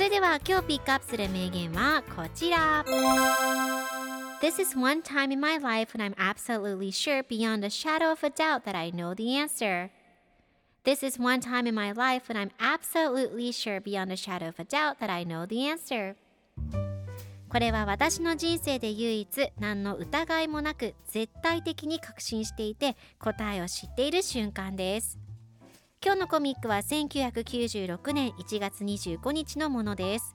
それでは今日ピックアップする名言はこちら This is one time in my life when I'm absolutely sure beyond a shadow of a doubt that I know the answer This is one time in my life when I'm absolutely sure beyond a shadow of a doubt that I know the answer. これは私の人生で唯一何の疑いもなく絶対的に確信していて答えを知っている瞬間です。今日のコミックは1996年1月25日のものです。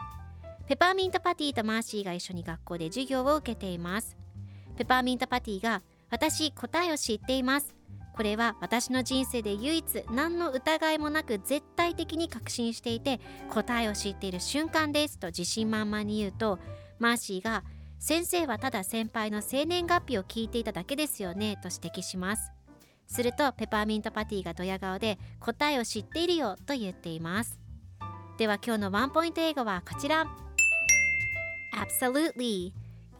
ペパーミントパティとマーシーが一緒に学校で授業を受けています。ペパーミントパティが私答えを知っています。これは私の人生で唯一何の疑いもなく絶対的に確信していて答えを知っている瞬間ですと自信満々に言うとマーシーが先生はただ先輩の生年月日を聞いていただけですよねと指摘しますするとペパーミントパティがドヤ顔で答えを知っているよと言っています。では今日のワンポイント英語はこちら。Absolutely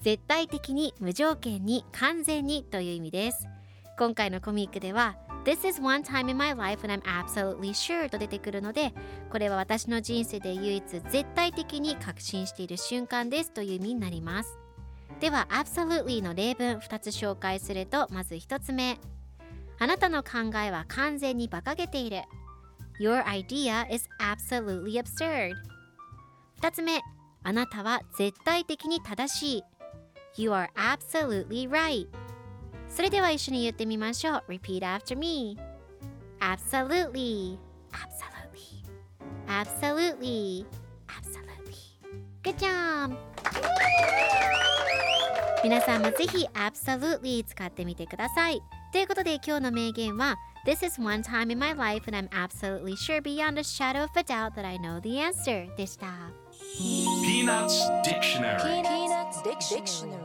絶対的に無条件に完全にという意味です。今回のコミックでは This is one time in my life when I'm absolutely sure と出てくるのでこれは私の人生で唯一絶対的に確信している瞬間ですという意味になります。では absolutely の例文2つ紹介するとまず1つ目。あなたの考えは完全に馬鹿げている Your idea is absolutely absurd 2つ目あなたは絶対的に正しい You are absolutely right それでは一緒に言ってみましょう Repeat after me Absolutely Absolutely Absolutely Absolutely Good job 皆さんもぜひ Absolutely 使ってみてくださいということで今日の名言は This is one time in my life when I'm absolutely sure beyond a shadow of a doubt that I know the answer でした Peanuts Dictionary Peanuts Dictionary